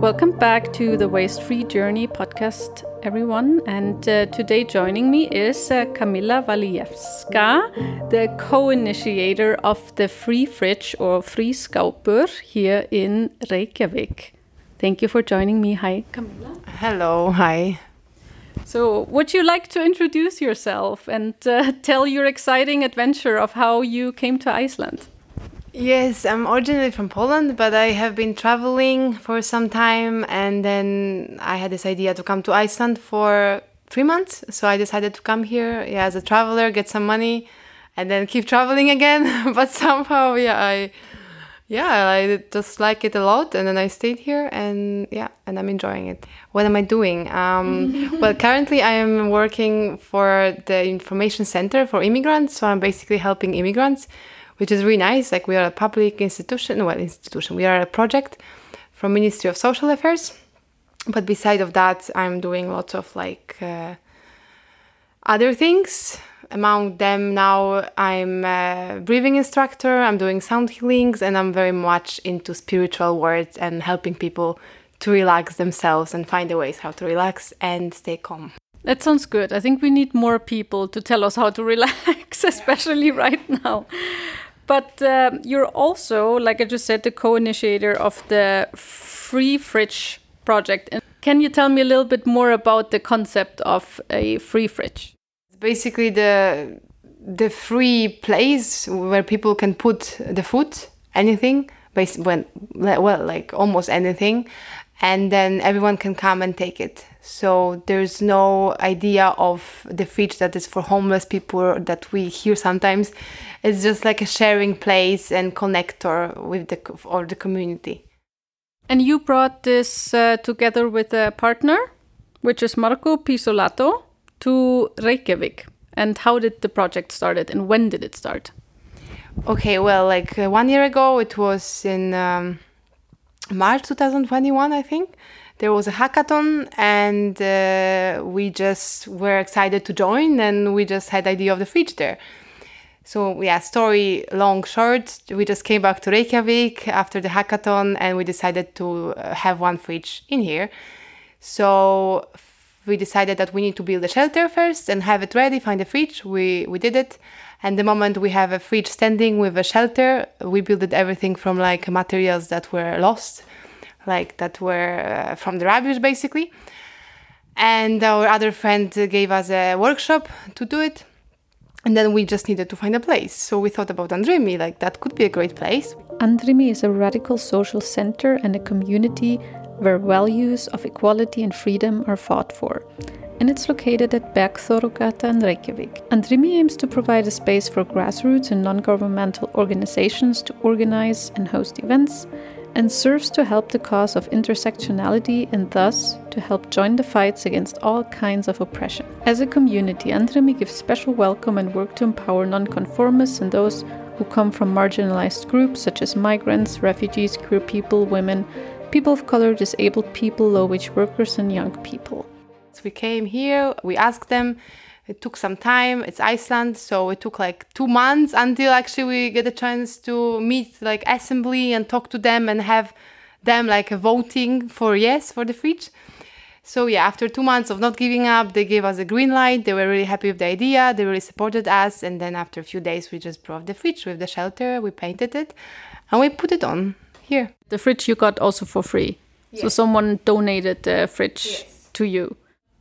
Welcome back to the Waste Free Journey podcast, everyone. And uh, today joining me is uh, Kamila Walijewska, the co initiator of the Free Fridge or Frískápur here in Reykjavik. Thank you for joining me. Hi, Kamila. Hello, hi. So, would you like to introduce yourself and uh, tell your exciting adventure of how you came to Iceland? Yes, I'm originally from Poland, but I have been traveling for some time and then I had this idea to come to Iceland for three months. So I decided to come here yeah, as a traveler, get some money, and then keep traveling again. but somehow, yeah, I yeah, I just like it a lot, and then I stayed here, and yeah, and I'm enjoying it. What am I doing? Um, well, currently I am working for the information center for immigrants, so I'm basically helping immigrants which is really nice. Like we are a public institution, well, institution. We are a project from Ministry of Social Affairs. But beside of that, I'm doing lots of like uh, other things. Among them now, I'm a breathing instructor. I'm doing sound healings, and I'm very much into spiritual words and helping people to relax themselves and find the ways how to relax and stay calm. That sounds good. I think we need more people to tell us how to relax, especially right now. But uh, you're also, like I just said, the co-initiator of the Free Fridge project. And can you tell me a little bit more about the concept of a free fridge? It's basically, the the free place where people can put the food, anything, based when well, like almost anything, and then everyone can come and take it. So there's no idea of the fridge that is for homeless people that we hear sometimes. It's just like a sharing place and connector with the or the community. And you brought this uh, together with a partner, which is Marco Pisolato, to Reykjavik. And how did the project started and when did it start? Okay, well, like uh, one year ago, it was in um, March 2021, I think there was a hackathon and uh, we just were excited to join and we just had idea of the fridge there. So yeah story long short. We just came back to reykjavik after the hackathon and we decided to uh, have one fridge in here. So we decided that we need to build a shelter first and have it ready find a fridge. We we did it and the moment we have a fridge standing with a shelter we built everything from like materials that were lost like that were uh, from the rubbish basically. And our other friend gave us a workshop to do it. And then we just needed to find a place. So we thought about Andrými, like that could be a great place. Andrými is a radical social center and a community where values of equality and freedom are fought for. And it's located at Bergþórugata in Reykjavik. Andrými aims to provide a space for grassroots and non governmental organizations to organize and host events, and serves to help the cause of intersectionality and thus to help join the fights against all kinds of oppression. As a community, Andrými gives special welcome and work to empower nonconformists and those who come from marginalized groups such as migrants, refugees, queer people, women, people of color, disabled people, low wage workers, and young people. We came here, we asked them. It took some time. It's iceland so it took like two months until actually we get a chance to meet like assembly and talk to them and have them like voting for yes for the fridge. So yeah after two months of not giving up they gave us a green light. They were really happy with the idea. They really supported us. And then after a few days we just brought the fridge with the shelter. We painted it and we put it on here. The fridge you got also for free? Yes. so someone donated the fridge yes. to you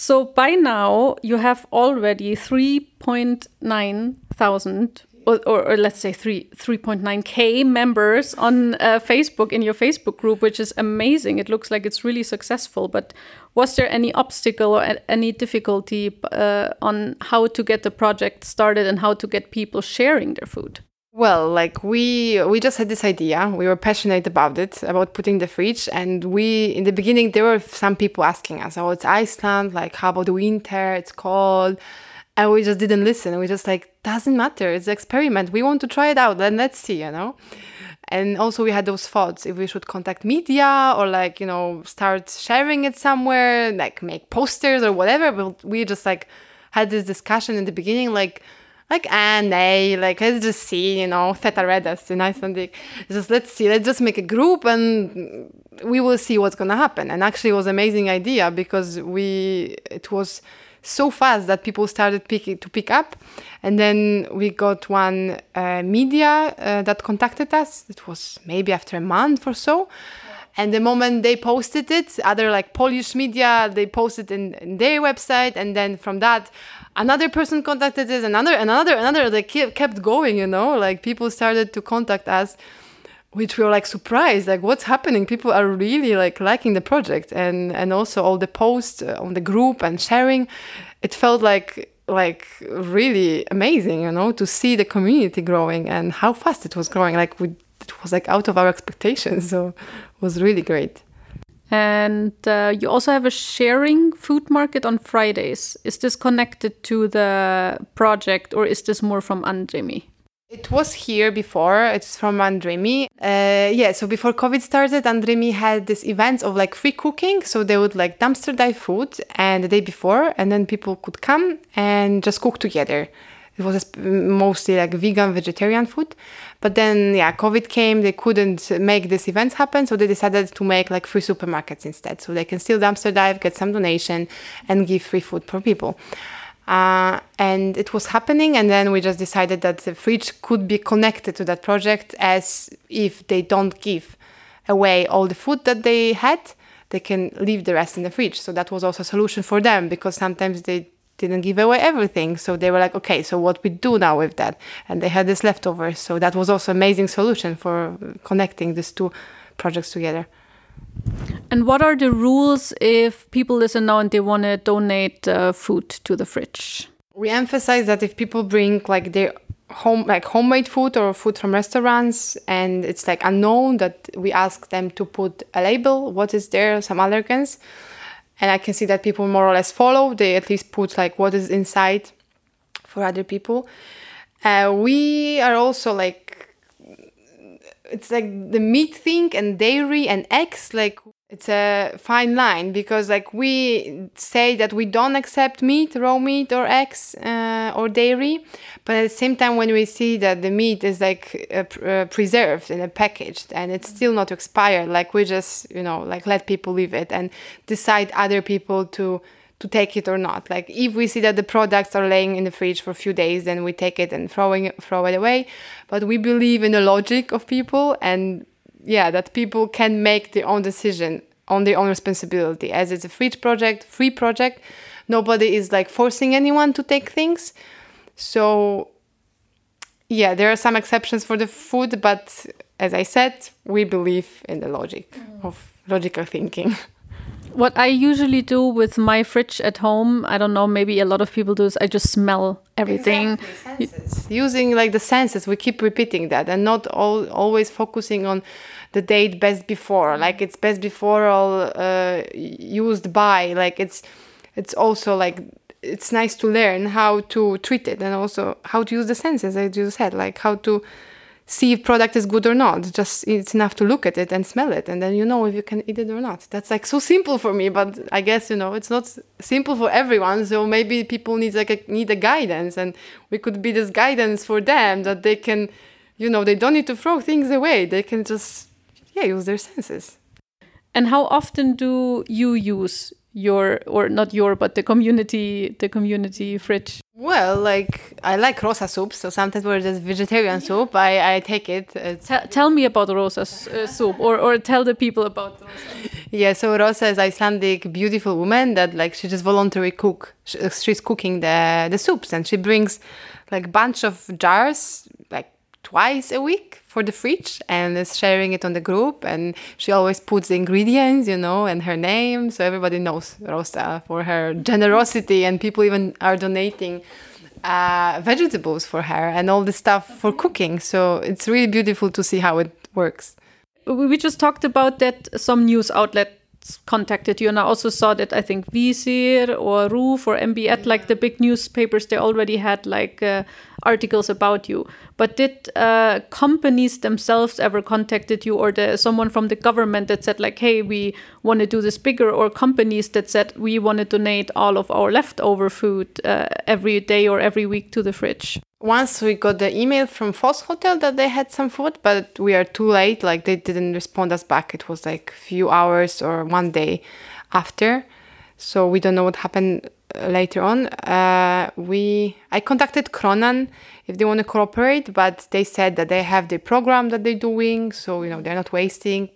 so by now you have already 3.9 thousand or, or, let's say 3 3.9k members on uh, Facebook in your Facebook group which is amazing. It looks like it's really successful but was there any obstacle or any difficulty uh, on how to get the project started and how to get people sharing their food well, like we we just had this idea. We were passionate about it, about putting the fridge, and we in the beginning there were some people asking us, "Oh, it's Iceland. Like, how about the winter? It's cold." And we just didn't listen. We just like doesn't matter. It's an experiment. We want to try it out. Then let's see, you know. And also we had those thoughts if we should contact media or like you know start sharing it somewhere, like make posters or whatever. But we just like had this discussion in the beginning, like like A, A, like let's just see, you know, þetta reddast in Icelandic. Just let's see, let's just make a group and we will see what's gonna happen. And actually, it was amazing idea because we it was so fast that people started picking to pick up, and then we got one uh, media uh, that contacted us. It was maybe after a month or so. And the moment they posted it, other like Polish media, they posted in, in their website, and then from that, another person contacted us, another, another, another. They kept going, you know, like people started to contact us, which we were like surprised, like what's happening? People are really like liking the project, and and also all the posts uh, on the group and sharing. It felt like like really amazing, you know, to see the community growing and how fast it was growing. Like we, it was like out of our expectations. So it was really great. And uh, you also have a sharing food market on Fridays. Is this connected to the project or is this more from Andrými? It was here before. It's from Andrými. Uh, yeah, so before COVID started, Andrými had this events of like free cooking. So they would like dumpster dive food and the day before, and then people could come and just cook together. It was mostly like vegan, vegetarian food. But then, yeah, COVID came. They couldn't make these events happen, so they decided to make like free supermarkets instead. So they can still dumpster dive, get some donation, and give free food for people. Uh, and it was happening, and then we just decided that the fridge could be connected to that project, as if they don't give away all the food that they had, they can leave the rest in the fridge. So that was also a solution for them because sometimes they didn't give away everything. So they were like, okay, so what we do now with that? And they had this leftover. So that was also amazing solution for connecting these two projects together. And what are the rules if people listen now and they want to donate uh, food to the fridge? We emphasize that if people bring like their home like homemade food or food from restaurants and it's like unknown that we ask them to put a label what is there some allergens and I can see that people more or less follow. They at least put like what is inside for other people. Uh, we are also like it's like the meat thing and dairy and eggs like it's a fine line because like we say that we don't accept meat raw meat or eggs uh, or dairy but at the same time when we see that the meat is like uh, uh, preserved and a packaged and it's still not expired like we just you know like let people leave it and decide other people to to take it or not. Like if we see that the products are laying in the fridge for a few days then we take it and throwing it, throw it away. But we believe in the logic of people and yeah that people can make their own decision on their own responsibility. As it's a free project free project nobody is like forcing anyone to take things. So yeah there are some exceptions for the food but as i said we believe in the logic mm. of logical thinking what I usually do with my fridge at home, I don't know, maybe a lot of people do is I just smell everything. Exactly, Using like the senses, we keep repeating that and not all, always focusing on the date best before. Like it's best before all uh, used by. Like it's it's also like it's nice to learn how to treat it and also how to use the senses, as you said, like how to see if product is good or not. Just it's enough to look at it and smell it, and then you know if you can eat it or not. That's like so simple for me, but I guess you know it's not simple for everyone. So maybe people need like a, need a guidance, and we could be this guidance for them that they can, you know, they don't need to throw things away. They can just yeah use their senses. And how often do you use your or not your but the community the community fridge? Well like i like rosa soup so sometimes we're just vegetarian soup. I i take it T- tell me about rosa uh, soup or or tell the people about rosa. yeah so rosa is icelandic beautiful woman that like she just voluntarily cook she's cooking the the soups and she brings like bunch of jars twice a week for the fridge and is sharing it on the group. And she always puts the ingredients you know and her name. So everybody knows rosa for her generosity. And people even are donating uh, vegetables for her and all the stuff for cooking. So it's really beautiful to see how it works. We just talked about that some news outlet contacted you and I also saw that I think Vísir or RÚV or MBL like the big newspapers they already had like uh, articles about you. But did uh, companies themselves ever contacted you or the, someone from the government that said like hey we want to do this bigger or companies that said we want to donate all of our leftover food uh, every day or every week to the fridge Once we got the email from Foss Hotel that they had some food, but we are too late. Like they didn't respond us back. It was like few hours or one day after. So we don't know what happened uh, later on. Uh, we I contacted Krónan if they want to cooperate, but they said that they have the program that they're doing, so you know they're not wasting.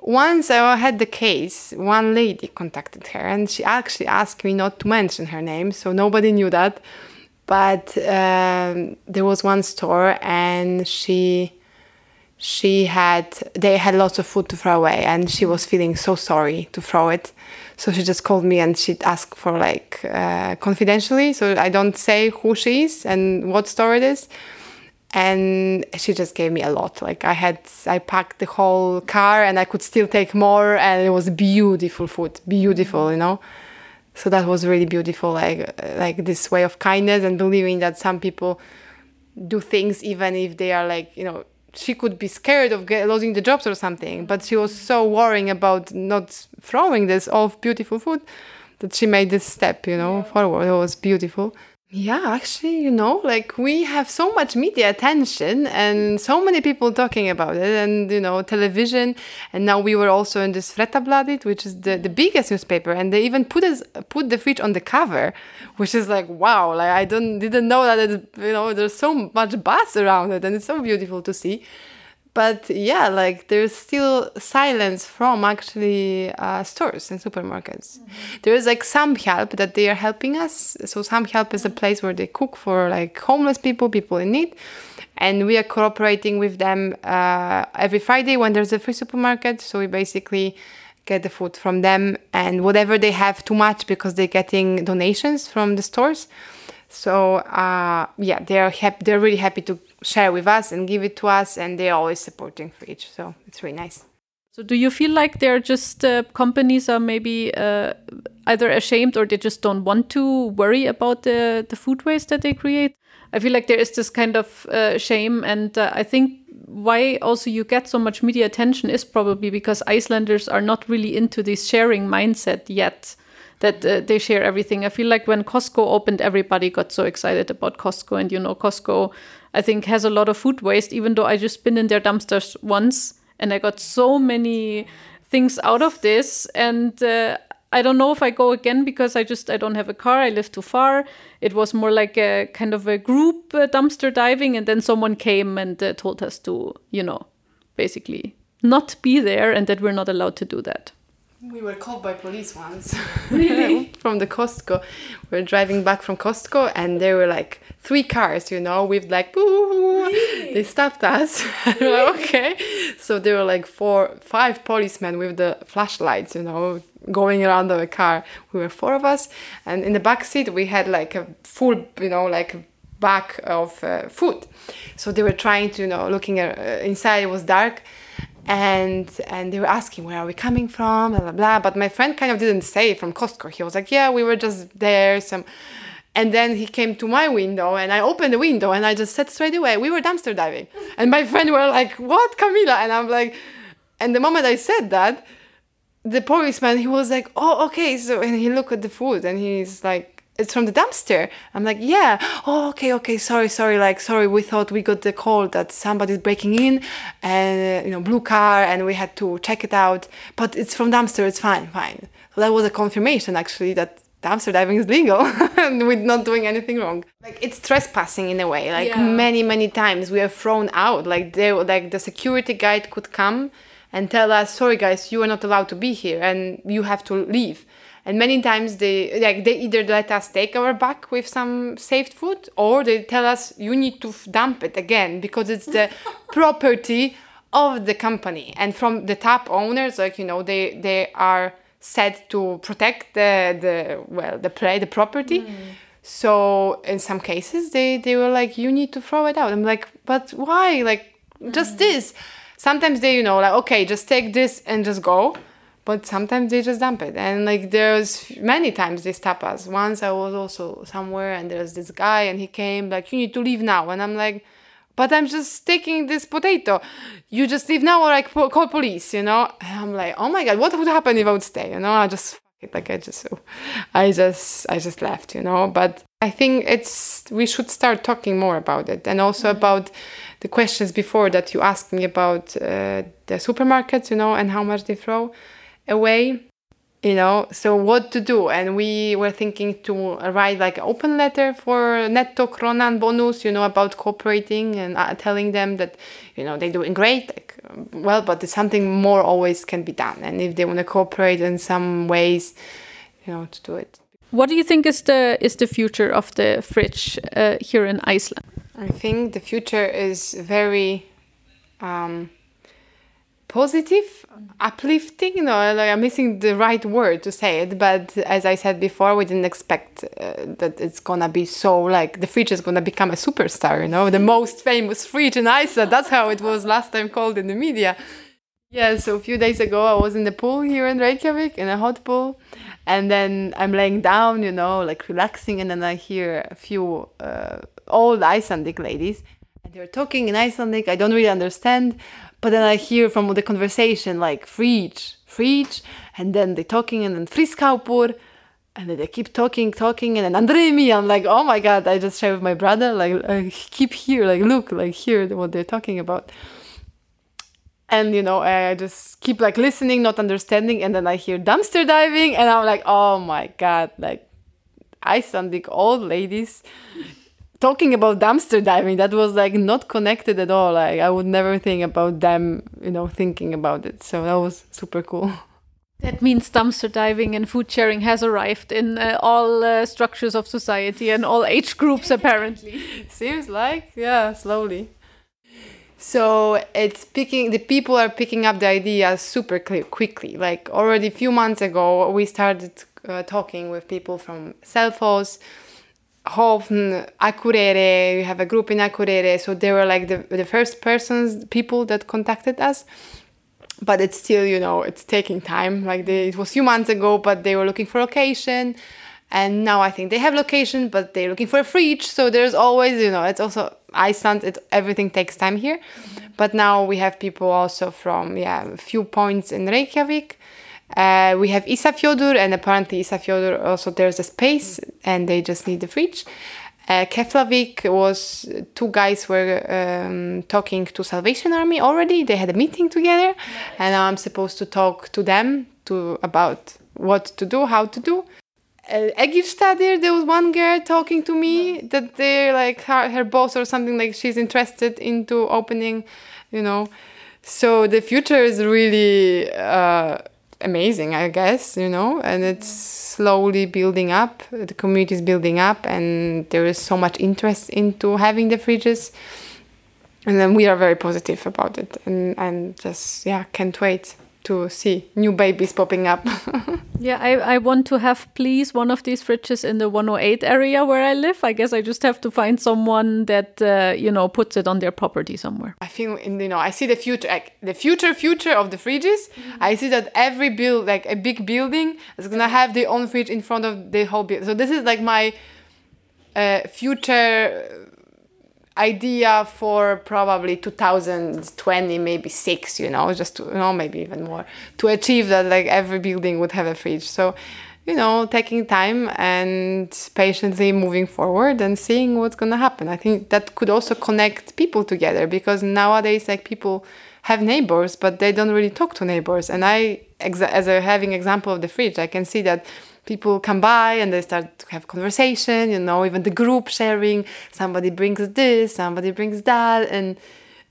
Once I had the case, one lady contacted her and she actually asked me not to mention her name, so nobody knew that but um, there was one store and she she had they had lots of food to throw away and she was feeling so sorry to throw it. So she just called me and she'd ask for like uh, confidentially. So i don't say who she is and what store it is. And she just gave me a lot. Like i had i packed the whole car and i could still take more and it was beautiful food beautiful you know so that was really beautiful like like this way of kindness and believing that some people do things even if they are like you know she could be scared of get, losing the jobs or something but she was so worrying about not throwing this off beautiful food that she made this step you know forward. It was beautiful yeah, actually, you know, like we have so much media attention and so many people talking about it, and you know, television. And now we were also in this Fréttablaðið, which is the, the biggest newspaper, and they even put us put the fridge on the cover, which is like wow, like I don't didn't know that it, you know there's so much buzz around it, and it's so beautiful to see but yeah like there's still silence from actually uh, stores and supermarkets. Mm-hmm. there is like Samhjálp that they are helping us. So Samhjálp is a place where they cook for like homeless people people in need. And we are cooperating with them uh, every friday when there's a free supermarket. So we basically get the food from them and whatever they have too much because they're getting donations from the stores. So uh, yeah they're happy they're really happy to share with us and give it to us and they're always supporting Fridge so it's really nice so do you feel like they're just uh, companies are maybe uh, either ashamed or they just don't want to worry about the, the food waste that they create i feel like there is this kind of uh, shame and uh, i think why also you get so much media attention is probably because icelanders are not really into this sharing mindset yet that uh, they share everything. I feel like when Costco opened, everybody got so excited about Costco, and you know, Costco, I think, has a lot of food waste. Even though I just been in their dumpsters once, and I got so many things out of this, and uh, I don't know if I go again because I just I don't have a car. I live too far. It was more like a kind of a group uh, dumpster diving, and then someone came and uh, told us to, you know, basically not be there, and that we're not allowed to do that. We were called by police once. Really? from the Costco. We are driving back from Costco and there were like three cars, you know, with like, really? they stopped us. Really? okay. So there were like four, five policemen with the flashlights, you know, going around the car. We were four of us. And in the back seat, we had like a full, you know, like bag of uh, food. So they were trying to, you know, looking at, uh, inside, it was dark and and they were asking where are we coming from? Blah blah blah. But my friend kind of didn't say from costco. He was like yeah we were just there some and then he came to my window and i opened the window and i just said straight away we were dumpster diving. And my friend were like what Kamila? And i'm like and the moment i said that the policeman he was like oh okay. So and he looked at the food and he's like it's from the dumpster. I'm like, yeah. Oh, okay, okay. Sorry, sorry. Like, sorry. We thought we got the call that somebody's breaking in, and uh, you know, blue car, and we had to check it out. But it's from dumpster. It's fine, fine. So that was a confirmation actually that dumpster diving is legal and we're not doing anything wrong. Like it's trespassing in a way. Like yeah. many, many times we are thrown out. Like they, like the security guide could come and tell us, sorry guys, you are not allowed to be here, and you have to leave and many times they like they either let us take our bag with some saved food or they tell us you need to dump it again because it's the property of the company. And from the top owners like you know they they are set to protect the the well the play the property. Mm. so in some cases they they were like you need to throw it out. I'm like but why? Like just mm. this. Sometimes they you know like okay just take this and just go but sometimes they just dump it. And like there's many times they stop us. Once i was also somewhere and there's this guy and he came like you need to leave now. And i'm like but i'm just taking this potato. You just leave now or i call police you know? And i'm like oh my god what would happen if i would stay? You know? I just like i just i just i just left you know? But I think it's we should start talking more about it, and also about the questions before that you asked me about uh, the supermarkets, you know, and how much they throw away, you know. So what to do? And we were thinking to write like an open letter for Netto, Krónan Bónus, you know, about cooperating and uh, telling them that, you know, they're doing great, like, well, but something more always can be done, and if they want to cooperate in some ways, you know, to do it. What do you think is the is the future of the fridge uh, here in Iceland? I think the future is very um, positive, uplifting. You know, like I'm missing the right word to say it, but as I said before, we didn't expect uh, that it's gonna be so like the fridge is gonna become a superstar. You know, the most famous fridge in Iceland. That's how it was last time called in the media. Yeah, so a few days ago I was in the pool here in Reykjavik in a hot pool and then I'm laying down, you know, like relaxing, and then I hear a few uh, old Icelandic ladies, and they're talking in Icelandic. I don't really understand, but then I hear from the conversation like fridge, fridge, and then they're talking, and then Frískápur, and then they keep talking, talking, and then Andrými. I'm like, oh my god! I just share with my brother, like, uh, keep here, like, look, like, hear what they're talking about and you know i just keep like listening not understanding and then i hear dumpster diving and i'm like oh my god like icelandic old ladies talking about dumpster diving that was like not connected at all. Like i would never think about them you know thinking about it. So that was super cool. That means dumpster diving and food sharing has arrived in uh, all uh, structures of society and all age groups apparently. Seems like yeah slowly. So it's picking the people are picking up the idea super quickly. Like already a few months ago we started uh, talking with people from Selfoss Höfn, Akureyri, we have a group in Akureyri, so they were like the, the first persons, people that contacted us. But it's still, you know, it's taking time. Like they, it was few months ago, but they were looking for location and now I think they have location, but they're looking for a fridge. So there's always, you know, it's also Iceland. It everything takes time here, but now we have people also from yeah a few points in Reykjavik. Uh, we have Ísafjörður, and apparently Ísafjörður also there's a space. And they just need the fridge. Uh, Keflavik was two guys were um, talking to Salvation Army already. They had a meeting together, and now I'm supposed to talk to them to about what to do, how to do uh, Egilsstaðir, there was one girl talking to me that they're like her, her boss or something like she's interested into opening, you know. So the future is really uh, amazing, I guess, you know, and it's slowly building up. The community is building up, and there is so much interest into having the fridges. And then we are very positive about it, and and just yeah, can't wait to see new babies popping up. yeah, I, I want to have please one of these fridges in the 108 area where I live. I guess I just have to find someone that uh, you know puts it on their property somewhere. I feel in you know I see the future like, the future future of the fridges. Mm-hmm. I see that every build like a big building is gonna have their own fridge in front of the whole building. So this is like my uh, future idea for probably 2020 maybe six you know just to you know maybe even more to achieve that like every building would have a fridge. So you know taking time and patiently moving forward and seeing what's going to happen. I think that could also connect people together because nowadays like people have neighbors but they don't really talk to neighbors. And i as a having example of the fridge i can see that people come by and they start to have conversation you know even the group sharing somebody brings this somebody brings that and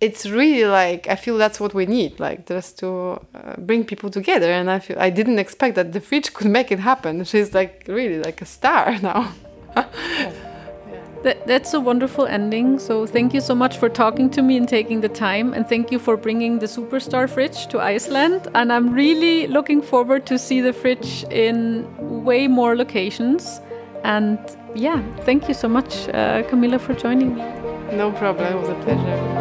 it's really like i feel that's what we need like just to uh, bring people together and i feel i didn't expect that the fridge could make it happen. She's like really like a star now That, that's a wonderful ending. So, thank you so much for talking to me and taking the time. And thank you for bringing the Superstar fridge to Iceland. And I'm really looking forward to see the fridge in way more locations. And yeah, thank you so much, uh, Kamila, for joining me. No problem. It was a pleasure.